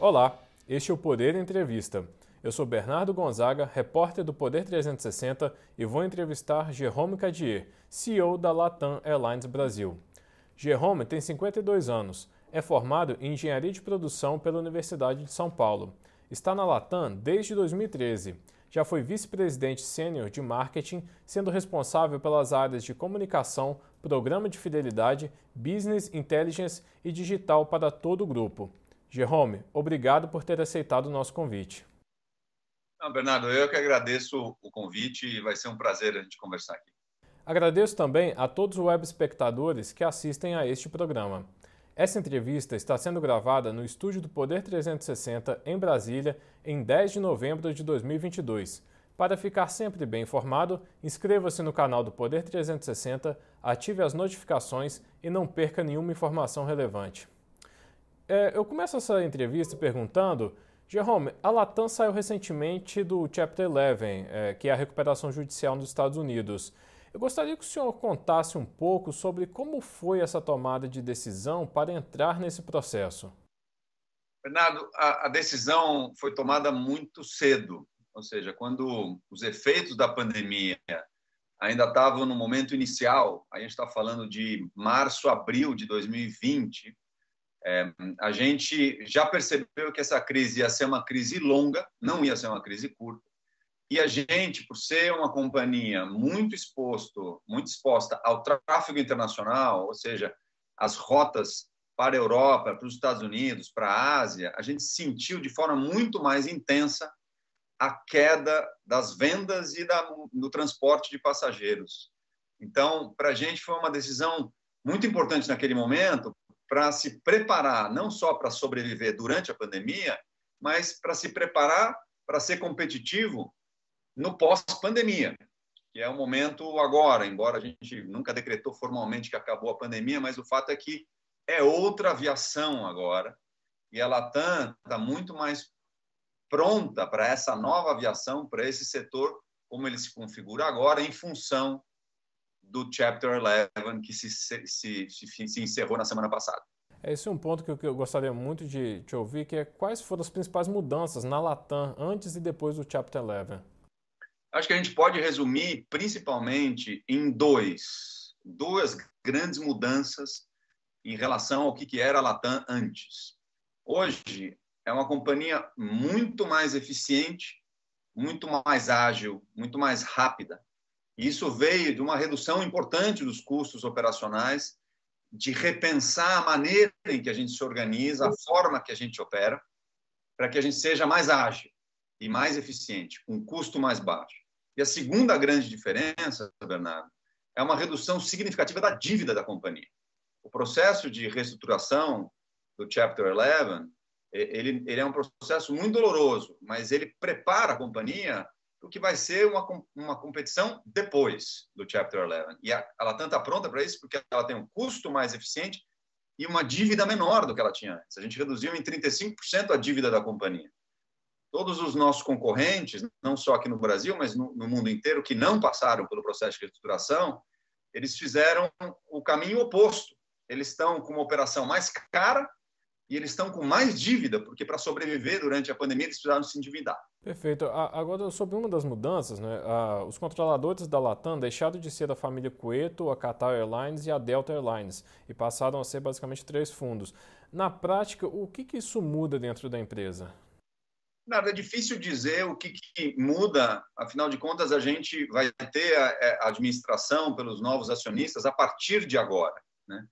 Olá, este é o Poder Entrevista. Eu sou Bernardo Gonzaga, repórter do Poder 360 e vou entrevistar Jerome Cadier, CEO da Latam Airlines Brasil. Jerome tem 52 anos, é formado em Engenharia de Produção pela Universidade de São Paulo. Está na Latam desde 2013. Já foi vice-presidente sênior de marketing, sendo responsável pelas áreas de comunicação, programa de fidelidade, business intelligence e digital para todo o grupo. Jerome, obrigado por ter aceitado o nosso convite. Não, Bernardo, eu que agradeço o convite e vai ser um prazer a gente conversar aqui. Agradeço também a todos os web espectadores que assistem a este programa. Essa entrevista está sendo gravada no estúdio do Poder 360 em Brasília em 10 de novembro de 2022. Para ficar sempre bem informado, inscreva-se no canal do Poder 360, ative as notificações e não perca nenhuma informação relevante. É, eu começo essa entrevista perguntando, Jerome, a Latam saiu recentemente do Chapter 11, é, que é a recuperação judicial nos Estados Unidos. Eu gostaria que o senhor contasse um pouco sobre como foi essa tomada de decisão para entrar nesse processo. Bernardo, a, a decisão foi tomada muito cedo, ou seja, quando os efeitos da pandemia ainda estavam no momento inicial, a gente está falando de março, abril de 2020, é, a gente já percebeu que essa crise ia ser uma crise longa, não ia ser uma crise curta. E a gente, por ser uma companhia muito exposto, muito exposta ao tráfego internacional, ou seja, as rotas para a Europa, para os Estados Unidos, para a Ásia, a gente sentiu de forma muito mais intensa a queda das vendas e da, do transporte de passageiros. Então, para a gente foi uma decisão muito importante naquele momento, para se preparar não só para sobreviver durante a pandemia, mas para se preparar para ser competitivo no pós-pandemia, que é o momento agora, embora a gente nunca decretou formalmente que acabou a pandemia, mas o fato é que é outra aviação agora, e a Latam está muito mais pronta para essa nova aviação, para esse setor, como ele se configura agora, em função do Chapter 11 que se, se, se, se encerrou na semana passada. Esse é um ponto que eu gostaria muito de te ouvir, que é quais foram as principais mudanças na Latam antes e depois do Chapter 11? Acho que a gente pode resumir principalmente em dois, duas grandes mudanças em relação ao que era a Latam antes. Hoje é uma companhia muito mais eficiente, muito mais ágil, muito mais rápida. Isso veio de uma redução importante dos custos operacionais, de repensar a maneira em que a gente se organiza, a forma que a gente opera, para que a gente seja mais ágil e mais eficiente, com um custo mais baixo. E a segunda grande diferença, Bernardo, é uma redução significativa da dívida da companhia. O processo de reestruturação do Chapter 11, ele, ele é um processo muito doloroso, mas ele prepara a companhia o que vai ser uma, uma competição depois do Chapter 11. E a, ela está pronta para isso porque ela tem um custo mais eficiente e uma dívida menor do que ela tinha antes. A gente reduziu em 35% a dívida da companhia. Todos os nossos concorrentes, não só aqui no Brasil, mas no, no mundo inteiro, que não passaram pelo processo de reestruturação, eles fizeram o caminho oposto. Eles estão com uma operação mais cara e eles estão com mais dívida, porque para sobreviver durante a pandemia eles precisaram se endividar. Perfeito. Agora, sobre uma das mudanças, né, os controladores da Latam deixaram de ser a família Cueto, a Qatar Airlines e a Delta Airlines e passaram a ser basicamente três fundos. Na prática, o que, que isso muda dentro da empresa? Nada, é difícil dizer o que, que, muda, afinal de contas, a gente vai ter a, é, a administração pelos novos acionistas a partir de agora. Né?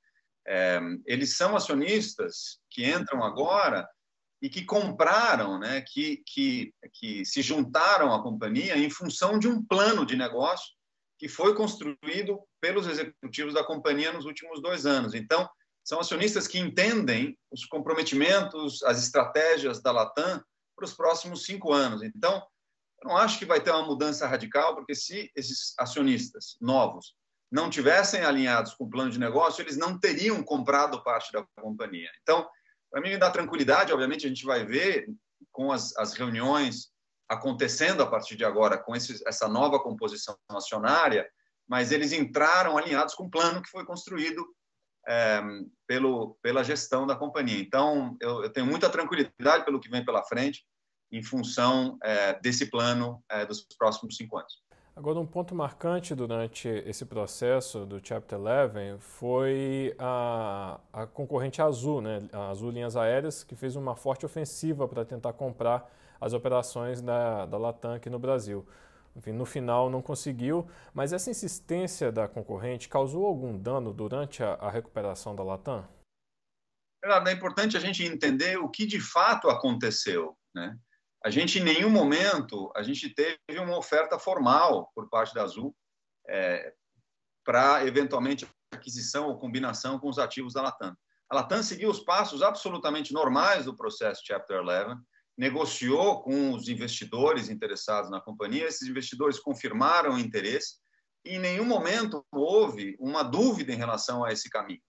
É, eles são acionistas que entram agora e que compraram, né, que, que, que se juntaram à companhia em função de um plano de negócio que foi construído pelos executivos da companhia nos últimos dois anos. Então, são acionistas que entendem os comprometimentos, as estratégias da Latam para os próximos cinco anos. Então, eu não acho que vai ter uma mudança radical, porque se esses acionistas novos não tivessem alinhados com o plano de negócio, eles não teriam comprado parte da companhia. Então, para mim, me dá tranquilidade. Obviamente, a gente vai ver com as, as reuniões acontecendo a partir de agora, com esse, essa nova composição acionária, mas eles entraram alinhados com o plano que foi construído é, pelo, pela gestão da companhia. Então, eu, eu, tenho muita tranquilidade pelo que vem pela frente, em função é, desse plano é, dos próximos cinco anos. Agora, um ponto marcante durante esse processo do Chapter 11 foi a, a concorrente Azul, né? a Azul Linhas Aéreas, que fez uma forte ofensiva para tentar comprar as operações da, da Latam aqui no Brasil. Enfim, no final não conseguiu, mas essa insistência da concorrente causou algum dano durante a, a recuperação da Latam? É importante a gente entender o que de fato aconteceu. Né? A gente, em nenhum momento, a gente teve uma oferta formal por parte da Azul é, para, eventualmente, aquisição ou combinação com os ativos da Latam. A Latam seguiu os passos absolutamente normais do processo Chapter 11, negociou com os investidores interessados na companhia, esses investidores confirmaram o interesse e em nenhum momento houve uma dúvida em relação a esse caminho.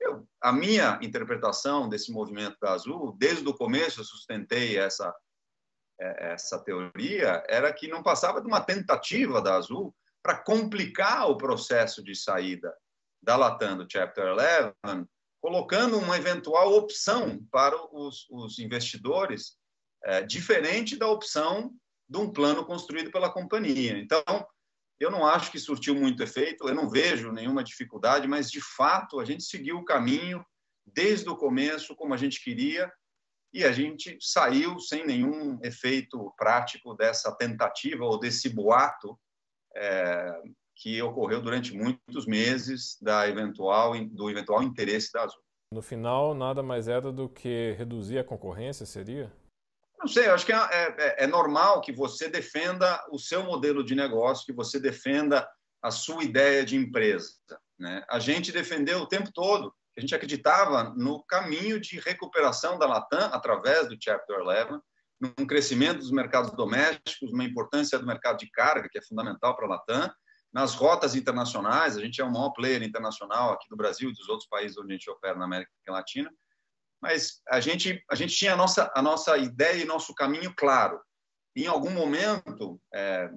Eu, a minha interpretação desse movimento da Azul, desde o começo eu sustentei essa essa teoria era que não passava de uma tentativa da Azul para complicar o processo de saída da Latam do Chapter 11, colocando uma eventual opção para os, os investidores é, diferente da opção de um plano construído pela companhia. Então, eu não acho que surtiu muito efeito, eu não vejo nenhuma dificuldade, mas de fato a gente seguiu o caminho desde o começo como a gente queria e a gente saiu sem nenhum efeito prático dessa tentativa ou desse boato é, que ocorreu durante muitos meses da eventual, do eventual interesse da Azul. No final, nada mais era do que reduzir a concorrência, seria? Não sei, acho que é, é, é normal que você defenda o seu modelo de negócio, que você defenda a sua ideia de empresa. Né? A gente defendeu o tempo todo a gente acreditava no caminho de recuperação da Latam através do Chapter 11, num crescimento dos mercados domésticos, uma importância do mercado de carga, que é fundamental para a Latam, nas rotas internacionais, a gente é o maior player internacional aqui do Brasil e dos outros países onde a gente opera na América Latina, mas a gente, a gente tinha a nossa, a nossa ideia e nosso caminho claro. Em algum momento, é,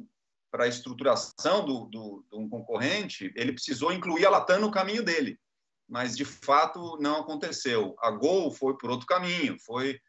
para a estruturação do, do, de um concorrente, ele precisou incluir a Latam no caminho dele mas de fato não aconteceu. A Gol foi por outro caminho, foi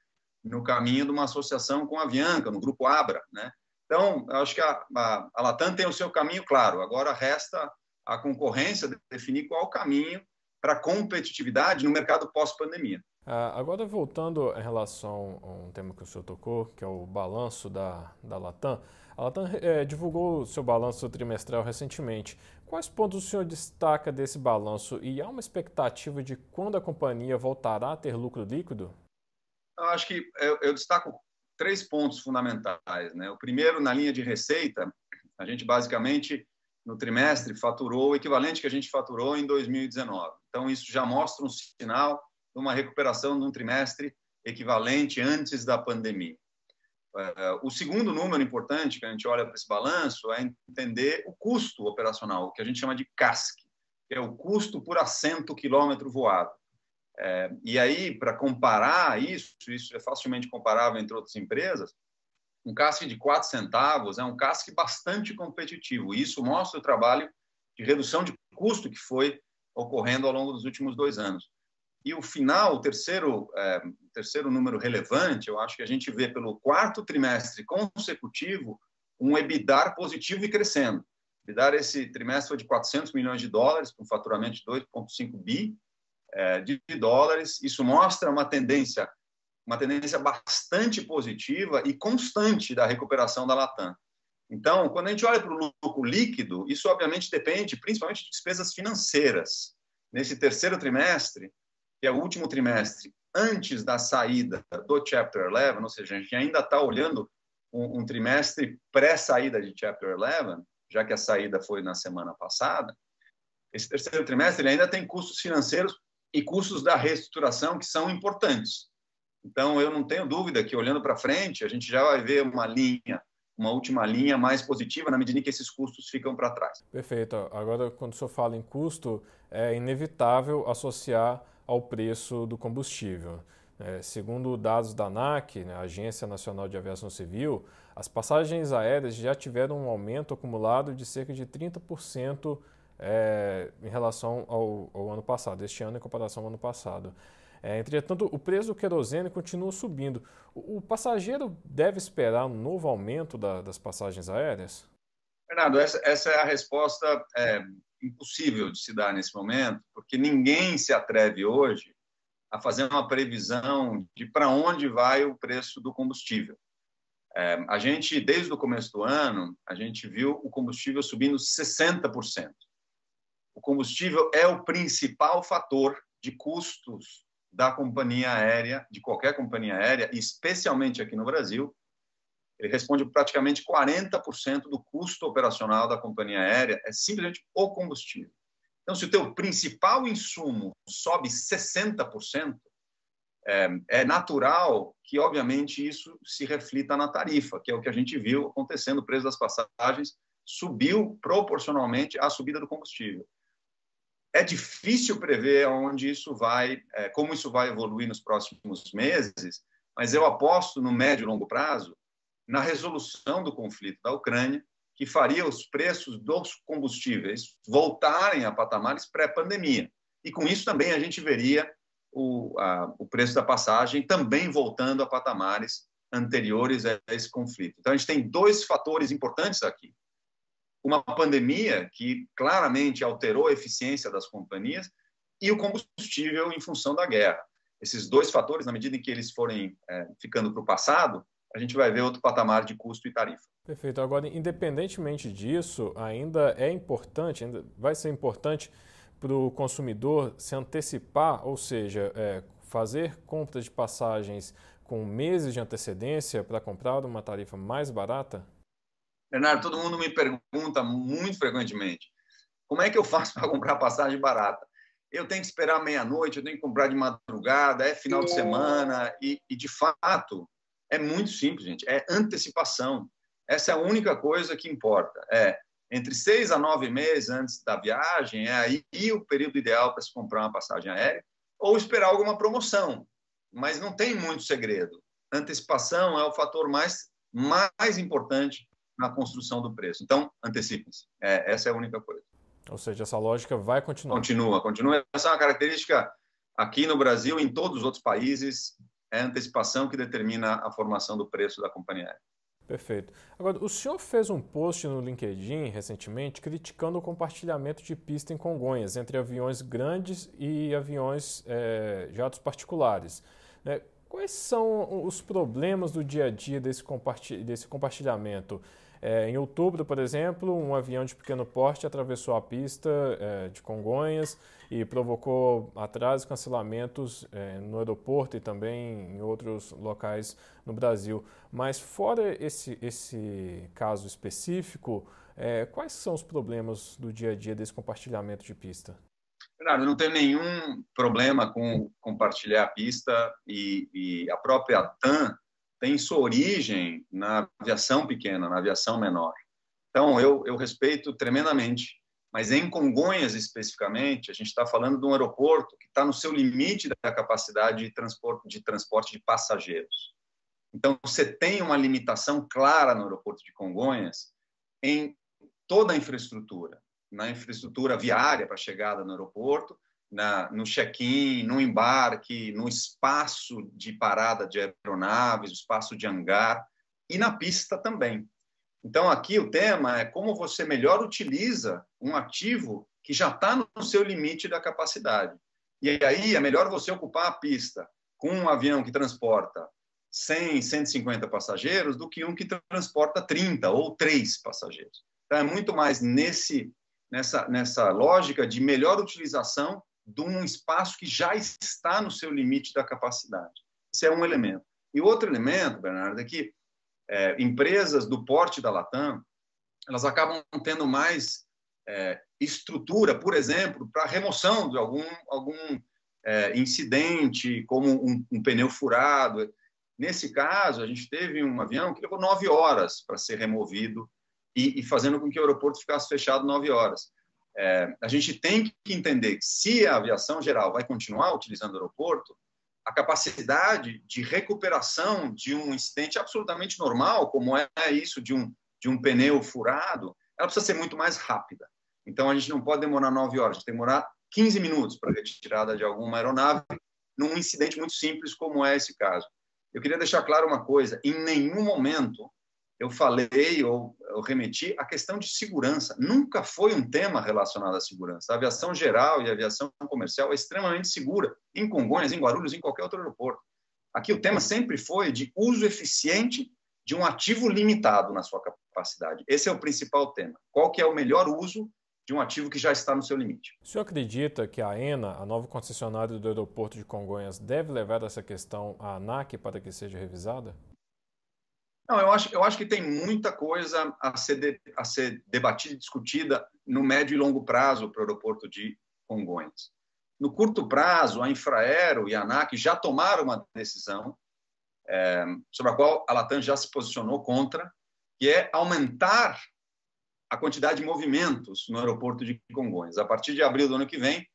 no caminho de uma associação com a Avianca, no grupo Abra, né? Então, acho que a, a, a Latam tem o seu caminho claro. Agora resta a concorrência definir qual o caminho para competitividade no mercado pós-pandemia. Ah, agora, voltando em relação a um tema que o senhor tocou, que é o balanço da, da Latam, a Latam é, divulgou seu balanço trimestral recentemente. Quais pontos o senhor destaca desse balanço e há uma expectativa de quando a companhia voltará a ter lucro líquido? Eu acho que eu, eu destaco três pontos fundamentais. Né? O primeiro, na linha de receita, a gente basicamente no trimestre faturou o equivalente que a gente faturou em 2019. Então, isso já mostra um sinal de uma recuperação de um trimestre equivalente antes da pandemia. É, o segundo número importante que a gente olha para esse balanço é entender o custo operacional, o que a gente chama de CASC, que é o custo por assento quilômetro voado. É, e aí, para comparar isso, isso é facilmente comparável entre outras empresas, um CASC de 4 centavos é um CASC bastante competitivo. Isso mostra o trabalho de redução de custo que foi ocorrendo ao longo dos últimos dois anos. E o final, o terceiro, é, terceiro número relevante, eu acho que a gente vê pelo quarto trimestre consecutivo um EBITDA positivo e crescendo. EBITDA esse trimestre foi de 400 milhões de dólares, com faturamento de 2,5 bi é, de dólares. Isso mostra uma tendência, uma tendência bastante positiva e constante da recuperação da Latam. Então, quando a gente olha para o lucro líquido, isso obviamente depende principalmente de despesas financeiras. Nesse terceiro trimestre, que é o último trimestre antes da saída do Chapter 11, ou seja, a gente ainda está olhando um, um trimestre pré-saída de Chapter 11, já que a saída foi na semana passada, esse terceiro trimestre ele ainda tem custos financeiros e custos da reestruturação que são importantes. Então, eu não tenho dúvida que, olhando para frente, a gente já vai ver uma linha, uma última linha mais positiva na medida em que esses custos ficam para trás. Perfeito. Agora, quando o senhor fala em custo, é inevitável associar ao preço do combustível. É, segundo dados da ANAC, né, Agência Nacional de Aviação Civil, as passagens aéreas já tiveram um aumento acumulado de cerca de 30% é, em relação ao, ao, ano passado, este ano em comparação ao ano passado. É, entretanto, o preço do querosene continua subindo. O, o passageiro deve esperar um novo aumento da, das passagens aéreas? Fernando, essa, essa é a resposta é, impossível de se dar nesse momento, porque ninguém se atreve hoje a fazer uma previsão de para onde vai o preço do combustível. É, a gente, desde o começo do ano, a gente viu o combustível subindo 60%. O combustível é o principal fator de custos da companhia aérea, de qualquer companhia aérea, especialmente aqui no Brasil. Ele responde praticamente 40% do custo operacional da companhia aérea, é simplesmente o combustível. Então, se o teu principal insumo sobe 60%, é, é natural que, obviamente, isso se reflita na tarifa, que é o que a gente viu acontecendo. O preço das passagens subiu proporcionalmente à subida do combustível. É difícil prever onde isso vai, é, como isso vai evoluir nos próximos meses, mas eu aposto no médio e longo prazo na resolução do conflito da Ucrânia que faria os preços dos combustíveis voltarem a patamares pré-pandemia. E com isso também a gente veria o, a, o preço da passagem também voltando a patamares anteriores a esse conflito. Então a gente tem dois fatores importantes aqui. Uma pandemia que claramente alterou a eficiência das companhias e o combustível em função da guerra. Esses dois fatores, na medida em que eles forem é, ficando para o passado, a gente vai ver outro patamar de custo e tarifa. Perfeito. Agora, independentemente disso, ainda é importante, ainda vai ser importante para o consumidor se antecipar, ou seja, é, fazer compras de passagens com meses de antecedência para comprar uma tarifa mais barata? Bernardo, todo mundo me pergunta muito frequentemente: como é que eu faço para comprar passagem barata? Eu tenho que esperar meia-noite, eu tenho que comprar de madrugada, é final de semana, e, e de fato é muito simples, gente, é antecipação. Essa é a única coisa que importa. É entre seis a nove meses antes da viagem, é aí o período ideal para se comprar uma passagem aérea, ou esperar alguma promoção. Mas não tem muito segredo. Antecipação é o fator mais, mais importante na construção do preço. Então, antecipem-se. É, essa é a única coisa. Ou seja, essa lógica vai continuar. Continua, continua. Essa é uma característica aqui no Brasil e em todos os outros países. É a antecipação que determina a formação do preço da companhia aérea. Perfeito. Agora, o senhor fez um post no LinkedIn recentemente criticando o compartilhamento de pista em Congonhas entre aviões grandes e aviões é, jatos particulares. Né? Quais são os problemas do dia a dia desse, desse compartilhamento? É, em outubro, por exemplo, um avião de pequeno porte atravessou a pista é, de Congonhas e provocou atrasos e cancelamentos é, no aeroporto e também em outros locais no Brasil. Mas fora esse, esse caso específico, é, quais são os problemas do dia a dia desse compartilhamento de pista? Bernardo, não tem nenhum problema com compartilhar a pista e, e a própria TAM tem sua origem na aviação pequena, na aviação menor. Então, eu, eu respeito tremendamente. Mas em Congonhas, especificamente, a gente está falando de um aeroporto que está no seu limite da capacidade de transporte, de transporte de passageiros. Então, você tem uma limitação clara no aeroporto de Congonhas em toda a infraestrutura, na infraestrutura viária para chegada no aeroporto, na, no check-in, no embarque, no espaço de parada de aeronaves, espaço de hangar e na pista também. Então, aqui o tema é como você melhor utiliza um ativo que já está no seu limite da capacidade. E aí é melhor você ocupar a pista com um avião que transporta 100, 150 passageiros do que um que transporta 30 ou 3 passageiros. Então, é muito mais nesse, nessa, nessa lógica de melhor utilização de um espaço que já está no seu limite da capacidade. Esse é um elemento. E outro elemento, Bernardo, é que é, empresas do porte da Latam, elas acabam tendo mais é, estrutura, por exemplo, para remoção de algum, algum é, incidente, como um, um, pneu furado. Nesse caso, a gente teve um avião que levou nove horas para ser removido e, e, fazendo com que o aeroporto ficasse fechado nove horas. É, a gente tem que entender que se a aviação geral vai continuar utilizando o aeroporto, a capacidade de recuperação de um incidente absolutamente normal, como é isso de um, de um pneu furado, ela precisa ser muito mais rápida. Então, a gente não pode demorar nove horas, a gente tem que demorar 15 minutos para a retirada de alguma aeronave num incidente muito simples como é esse caso. Eu queria deixar claro uma coisa: em nenhum momento eu falei ou eu remeti a questão de segurança. Nunca foi um tema relacionado à segurança. A aviação geral e a aviação comercial é extremamente segura, em Congonhas, em Guarulhos, em qualquer outro aeroporto. Aqui o tema sempre foi de uso eficiente de um ativo limitado na sua capacidade. Esse é o principal tema. Qual que é o melhor uso de um ativo que já está no seu limite. O senhor acredita que a ENA, a nova concessionária do aeroporto de Congonhas, deve levar essa questão à ANAC para que seja revisada? Não, eu acho, eu acho que tem muita coisa a ser, de, a ser debatida e discutida no médio e longo prazo para o aeroporto de Congonhas. No curto prazo, a Infraero e a ANAC já tomaram uma decisão é, sobre a qual a Latam já se posicionou contra, que é aumentar a quantidade de movimentos no aeroporto de Congonhas. A partir de abril do ano que vem,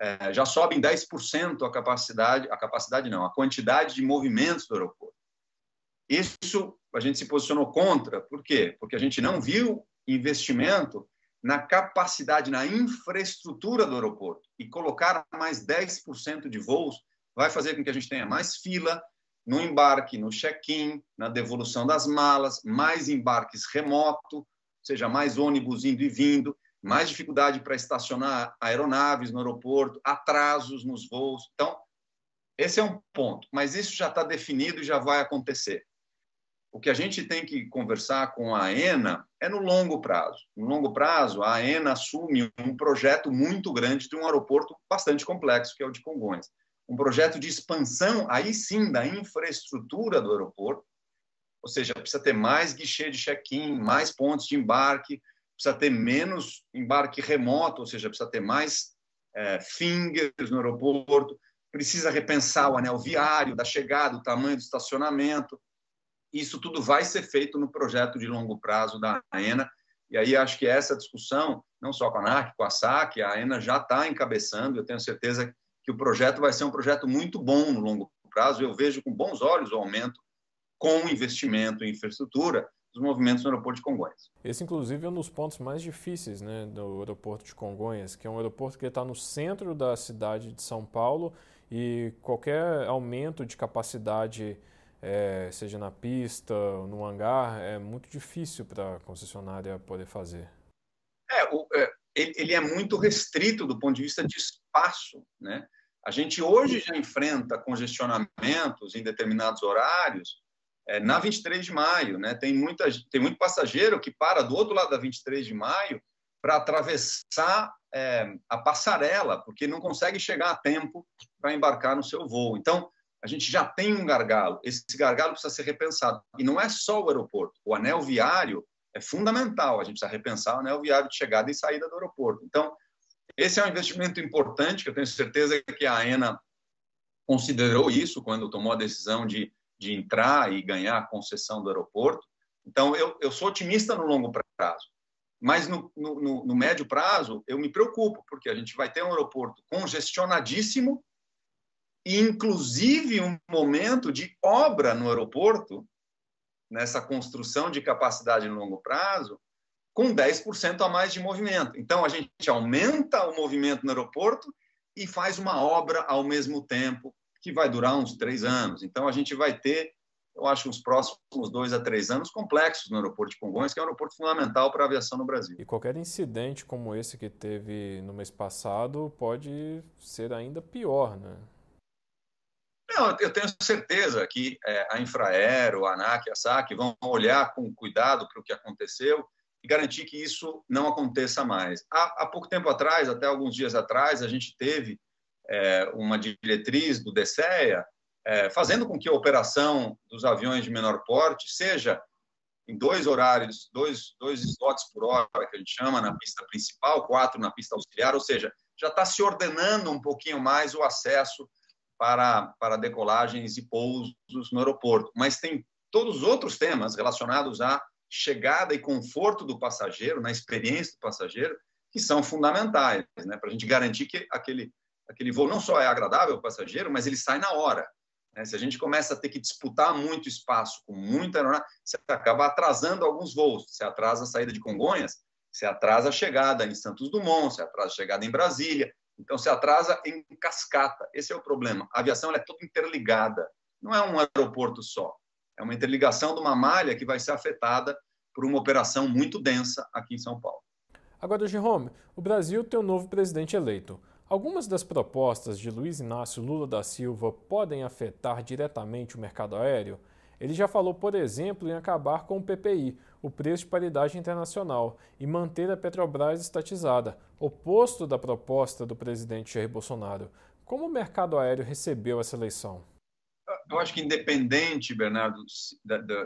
é, já sobe em 10% a capacidade, a capacidade não, a quantidade de movimentos do aeroporto. Isso a gente se posicionou contra, por quê? Porque a gente não viu investimento na capacidade, na infraestrutura do aeroporto. E colocar mais 10% de voos vai fazer com que a gente tenha mais fila no embarque, no check-in, na devolução das malas, mais embarques remoto, ou seja, mais ônibus indo e vindo, mais dificuldade para estacionar aeronaves no aeroporto, atrasos nos voos. Então, esse é um ponto, mas isso já está definido e já vai acontecer. O que a gente tem que conversar com a AENA é no longo prazo. No longo prazo, a AENA assume um projeto muito grande de um aeroporto bastante complexo, que é o de Congonhas. Um projeto de expansão, aí sim, da infraestrutura do aeroporto, ou seja, precisa ter mais guichê de check-in, mais pontos de embarque, precisa ter menos embarque remoto, ou seja, precisa ter mais é, fingers no aeroporto, precisa repensar o anel viário da chegada, o tamanho do estacionamento, isso tudo vai ser feito no projeto de longo prazo da AENA. E aí acho que essa discussão, não só com a ANAC, com a SAC, a AENA já está encabeçando. Eu tenho certeza que o projeto vai ser um projeto muito bom no longo prazo. Eu vejo com bons olhos o aumento com investimento em infraestrutura dos movimentos no aeroporto de Congonhas. Esse, inclusive, é um dos pontos mais difíceis né, do aeroporto de Congonhas, que é um aeroporto que está no centro da cidade de São Paulo e qualquer aumento de capacidade é, seja na pista, no hangar, é muito difícil para a concessionária poder fazer. É, o, é, ele é muito restrito do ponto de vista de espaço, né? A gente hoje já enfrenta congestionamentos em determinados horários é, na 23 de maio, né? Tem muita, tem muito passageiro que para do outro lado da 23 de maio para atravessar é, a passarela, porque não consegue chegar a tempo para embarcar no seu voo. Então, a gente já tem um gargalo. Esse gargalo precisa ser repensado. E não é só o aeroporto. O anel viário é fundamental. A gente precisa repensar o anel viário de chegada e saída do aeroporto. Então, esse é um investimento importante, que eu tenho certeza que a AENA considerou isso quando tomou a decisão de, de entrar e ganhar a concessão do aeroporto. Então, eu, eu sou otimista no longo prazo. Mas no, no, no médio prazo, eu me preocupo, porque a gente vai ter um aeroporto congestionadíssimo inclusive um momento de obra no aeroporto, nessa construção de capacidade no longo prazo, com 10% a mais de movimento. Então, a gente aumenta o movimento no aeroporto e faz uma obra ao mesmo tempo, que vai durar uns três anos. Então, a gente vai ter, eu acho, uns próximos dois a três anos complexos no aeroporto de Congonhas, que é um aeroporto fundamental para a aviação no Brasil. E qualquer incidente como esse que teve no mês passado pode ser ainda pior, né? Não, eu tenho certeza que é, a Infraero, a ANAC, a SAC vão olhar com cuidado para o que aconteceu e garantir que isso não aconteça mais. Há, há pouco tempo atrás, até alguns dias atrás, a gente teve é, uma diretriz do DSEA é, fazendo com que a operação dos aviões de menor porte seja em dois horários, dois, dois slots por hora, que a gente chama, na pista principal, quatro na pista auxiliar, ou seja, já está se ordenando um pouquinho mais o acesso para, para decolagens e pousos no aeroporto. Mas tem todos os outros temas relacionados à chegada e conforto do passageiro, na experiência do passageiro, que são fundamentais, né? para a gente garantir que aquele, aquele voo não só é agradável ao passageiro, mas ele sai na hora. Né? Se a gente começa a ter que disputar muito espaço com muita aeronave, você acaba atrasando alguns voos. Você atrasa a saída de Congonhas, se atrasa a chegada em Santos Dumont, se atrasa a chegada em Brasília, então se atrasa em cascata. Esse é o problema. A aviação é toda interligada, não é um aeroporto só. É uma interligação de uma malha que vai ser afetada por uma operação muito densa aqui em São Paulo. Agora, Jerome, o Brasil tem um novo presidente eleito. Algumas das propostas de Luiz Inácio Lula da Silva podem afetar diretamente o mercado aéreo? Ele já falou, por exemplo, em acabar com o PPI, o preço de paridade internacional, e manter a Petrobras estatizada, oposto da proposta do presidente Jair Bolsonaro. Como o mercado aéreo recebeu essa eleição? eu acho que independente, Bernardo,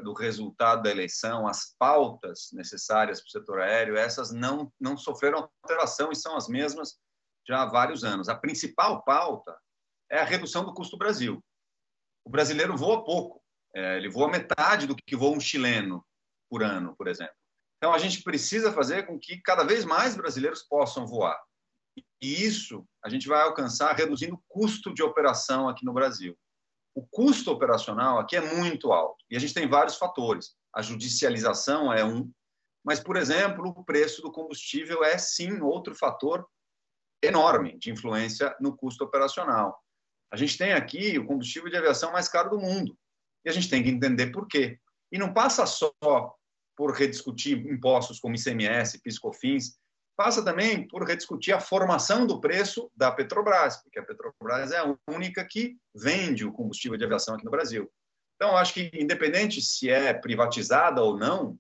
do resultado da eleição, as pautas necessárias para o setor aéreo, essas não, não sofreram alteração e são as mesmas já há vários anos. A principal pauta é a redução do custo do Brasil. O brasileiro voa pouco, é, ele voa metade do que voa um chileno por ano, por exemplo. Então, a gente precisa fazer com que cada vez mais brasileiros possam voar. E isso a gente vai alcançar reduzindo o custo de operação aqui no Brasil o custo operacional aqui é muito alto. E a gente tem vários fatores. A judicialização é um, mas, por exemplo, o preço do combustível é sim outro fator enorme de influência no custo operacional. A gente tem aqui o combustível de aviação mais caro do mundo. E a gente tem que entender por quê. E não passa só por rediscutir impostos como ICMS, PIS/COFINS, passa também por rediscutir a formação do preço da Petrobras, porque a Petrobras é a única que vende o combustível de aviação aqui no Brasil. Então, acho que, independente se é privatizada ou não,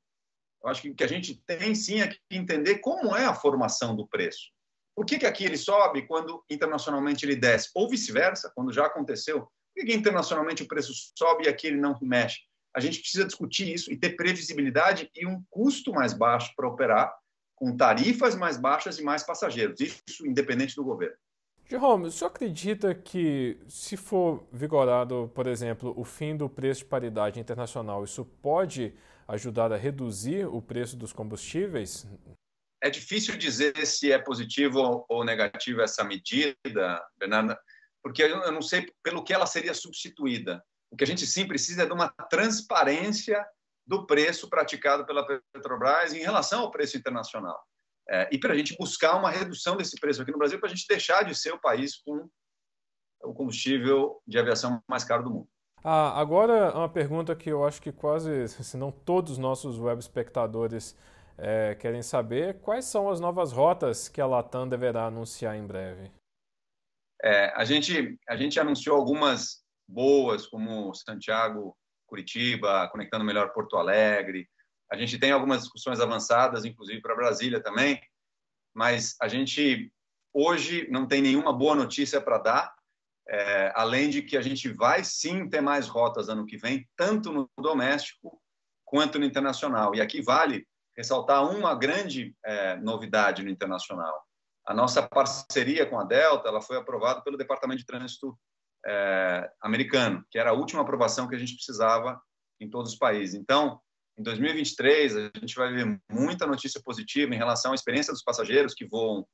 acho que o que a gente tem sim é que entender como é a formação do preço. Por que, que aqui ele sobe quando internacionalmente ele desce? Ou vice-versa, quando já aconteceu. Por que, que internacionalmente o preço sobe e aqui ele não mexe? A gente precisa discutir isso e ter previsibilidade e um custo mais baixo para operar com tarifas mais baixas e mais passageiros, isso independente do governo. Jerome, o senhor acredita que, se for vigorado, por exemplo, o fim do preço de paridade internacional, isso pode ajudar a reduzir o preço dos combustíveis? É difícil dizer se é positivo ou negativo essa medida, Bernardo, porque eu não sei pelo que ela seria substituída. O que a gente sim precisa é de uma transparência do preço praticado pela Petrobras em relação ao preço internacional. É, e para a gente buscar uma redução desse preço aqui no Brasil, para a gente deixar de ser o país com o combustível de aviação mais caro do mundo. Ah, agora, uma pergunta que eu acho que quase, se não todos os nossos web espectadores é, querem saber: quais são as novas rotas que a Latam deverá anunciar em breve? É, a, gente, a gente anunciou algumas boas, como Santiago Curitiba, conectando melhor Porto Alegre. A gente tem algumas discussões avançadas, inclusive para Brasília também, mas a gente hoje não tem nenhuma boa notícia para dar, é, além de que a gente vai sim ter mais rotas ano que vem, tanto no doméstico quanto no internacional. E aqui vale ressaltar uma grande é, novidade no internacional. A nossa parceria com a Delta ela foi aprovada pelo Departamento de Trânsito é, americano, que era a última aprovação que a gente precisava em todos os países. Então, em 2023, a gente vai ver muita notícia positiva em relação à experiência dos passageiros que voam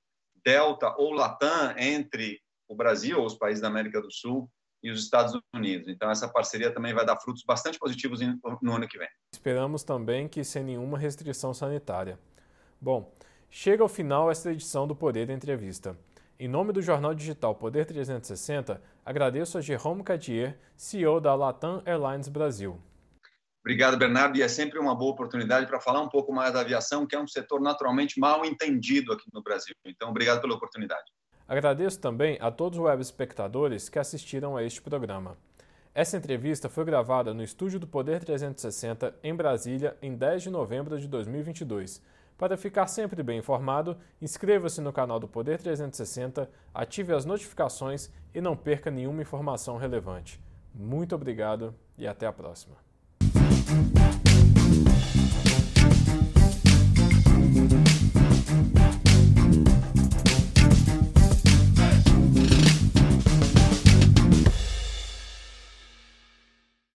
Delta ou Latam entre o Brasil ou os países da América do Sul e os Estados Unidos. Então, essa parceria também vai dar frutos bastante positivos no ano que vem. Esperamos também que sem nenhuma restrição sanitária. Bom, chega ao final esta edição do Poder Entrevista. Em nome do jornal digital Poder 360, agradeço a Jerome Cadier, CEO da Latam Airlines Brasil. Obrigado, Bernardo, e é sempre uma boa oportunidade para falar um pouco mais da aviação, que é um setor naturalmente mal entendido aqui no Brasil. Então, obrigado pela oportunidade. Agradeço também a todos os web espectadores que assistiram a este programa. Essa entrevista foi gravada no estúdio do Poder 360 em Brasília em 10 de novembro de 2022. Para ficar sempre bem informado, inscreva-se no canal do Poder 360, ative as notificações e não perca nenhuma informação relevante. Muito obrigado e até a próxima.